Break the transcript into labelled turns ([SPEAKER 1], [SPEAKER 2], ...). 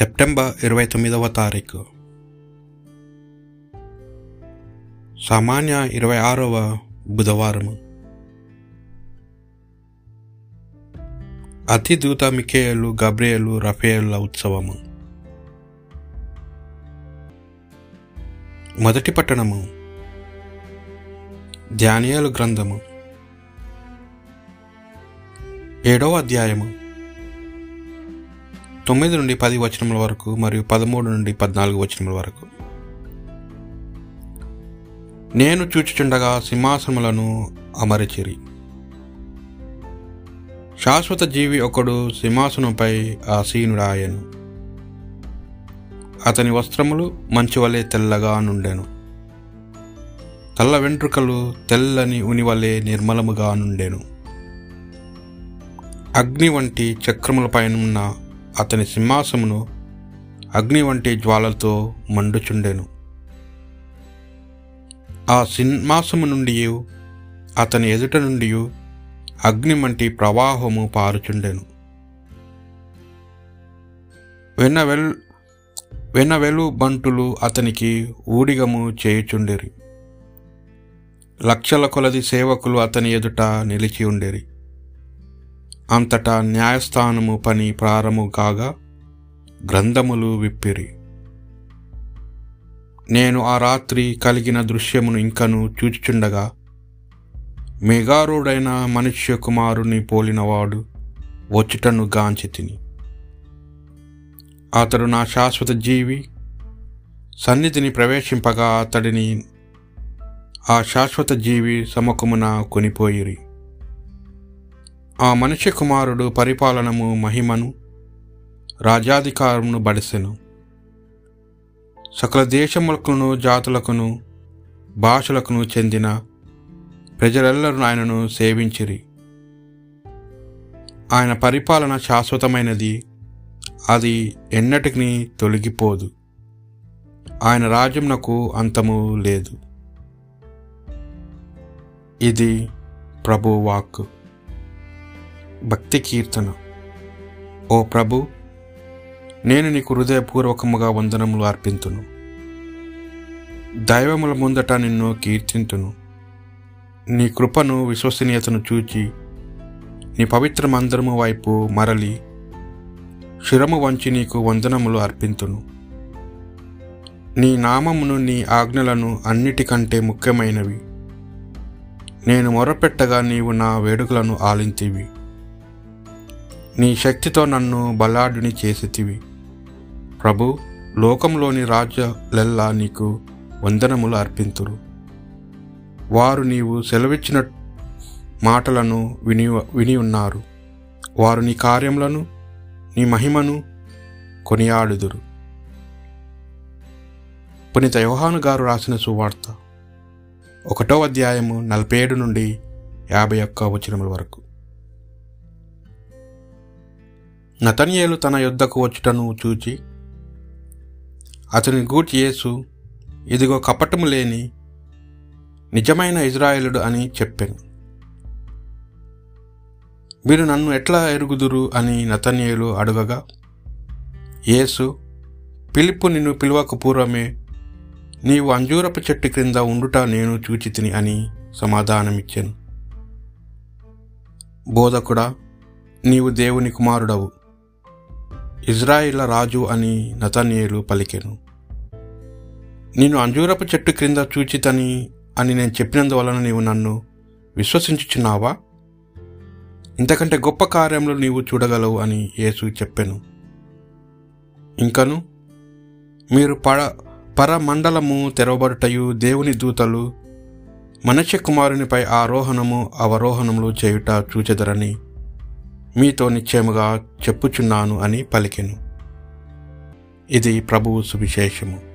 [SPEAKER 1] September ఇరవై తొమ్మిదవ తారీఖు. సామాన్య ఇరవై ఆరవ బుధవారము. అతిదూత మికేయలు గబ్రియలు రఫేయుల ఉత్సవము. మొదటి పట్టణము. ధ్యానియాలు గ్రంథము. ఏడవ అధ్యాయము. తొమ్మిది నుండి పది వచనముల వరకు మరియు పదమూడు నుండి పద్నాలుగు వచనముల వరకు. నేను చూచుచుండగా సింహాసనములను అమరచిరి. శాశ్వత జీవి ఒకడు సింహాసనంపై ఆసీనుడాయను. అతని వస్త్రములు మంచి వలె తెల్లగా నుండెను. తల్ల వెంట్రుకలు తెల్లని ఉనివలే నిర్మలముగా నుండెను. అగ్ని వంటి చక్రముల పైన అతని సింహాసమును అగ్ని వంటి జ్వాలతో మండుచుండెను. ఆ సింహాసము నుండి అతని ఎదుట నుండి అగ్ని వంటి ప్రవాహము పారుచుండెను. వెన్నవెల్ వెనవెలు బంటులు అతనికి ఊడిగము చేయుచుండెరి. లక్షల కొలది సేవకులు అతని ఎదుట నిలిచి ఉండేరి. అంతటా న్యాయస్థానము పని ప్రారంభము కాగా గ్రంథములు విప్పిరి. నేను ఆ రాత్రి కలిగిన దృశ్యమును ఇంకను చూచుచుండగా మెగారుడైన మనుష్య కుమారుని పోలినవాడు వచ్చుటను గాంచి తిని. అతడు నా శాశ్వత జీవి సన్నిధిని ప్రవేశింపగా అతడిని ఆ శాశ్వత జీవి సముఖమున కొనిపోయిరి. ఆ మనిషి కుమారుడు పరిపాలనము మహిమను రాజాధికారమును బడిసెను. సకల దేశములకును జాతులకును భాషలకును చెందిన ప్రజలెల్లరూ ఆయనను సేవించిరి. ఆయన పరిపాలన శాశ్వతమైనది అది ఎన్నటికి తొలగిపోదు. ఆయన రాజ్యమునకు అంతము లేదు. ఇది ప్రభు వాక్ భక్తి కీర్తన. ఓ ప్రభు నేను నీకు హృదయపూర్వకముగా వందనములు అర్పింతును. దైవముల ముందట నిన్ను కీర్తింతును. నీ కృపను విశ్వసనీయతను చూచి నీ పవిత్ర మందిరము వైపు మరలి శిరము వంచి నీకు వందనములు అర్పింతును. నీ నామమును నీ ఆజ్ఞలను అన్నిటికంటే ముఖ్యమైనవి. నేను మొరపెట్టగా నీవు నా వేడుకలను ఆలింతివి. నీ శక్తితో నన్ను బలాఢ్యుని చేసితివి ప్రభు లోకంలోని రాజ్యాలెల్లా నీకు వందనములు అర్పింతురు. వారు నీవు సెలవిచ్చిన మాటలను విని విని ఉన్నారు. వారు నీ కార్యములను నీ మహిమను కొనియాడుదురు. పునీత యోహాను గారు రాసిన సువార్త ఒకటో అధ్యాయము నలభై ఏడు నుండి యాభై ఒక్క వచనముల వరకు. నతనియేలు తన యుద్ధకు వచ్చుటను చూచి అతని గూటి యేసు ఇదిగో కపటము లేని నిజమైన ఇజ్రాయేలుడు అని చెప్పాను. మీరు నన్ను ఎట్లా ఎరుగుదురు అని నతనియేలు అడగగా యేసు పిలుపు నిన్ను పిలువక పూర్వమే నీవు అంజూరపు చెట్టు క్రింద ఉండుట నేను చూచితిని అని సమాధానమిచ్చాను. బోధకుడా నీవు దేవుని కుమారుడవు. ఇజ్రాయిల రాజు అని నతనీయులు పలికెను. నేను అంజూరపు చెట్టు క్రింద చూచితని అని నేను చెప్పినందువలన నీవు నన్ను విశ్వసించుచున్నావా? ఇంతకంటే గొప్ప కార్యములు నీవు చూడగలవు అని యేసు చెప్పాను. ఇంకను మీరు పడ పరమండలము తెరవబడుటయు దేవుని దూతలు మనుష్య కుమారునిపై ఆరోహణము అవరోహణములు చేయుట చూచెదరని మీతో నిశ్చయముగా చెప్పుచున్నాను అని పలికెను. ఇది ప్రభువు సువిశేషము.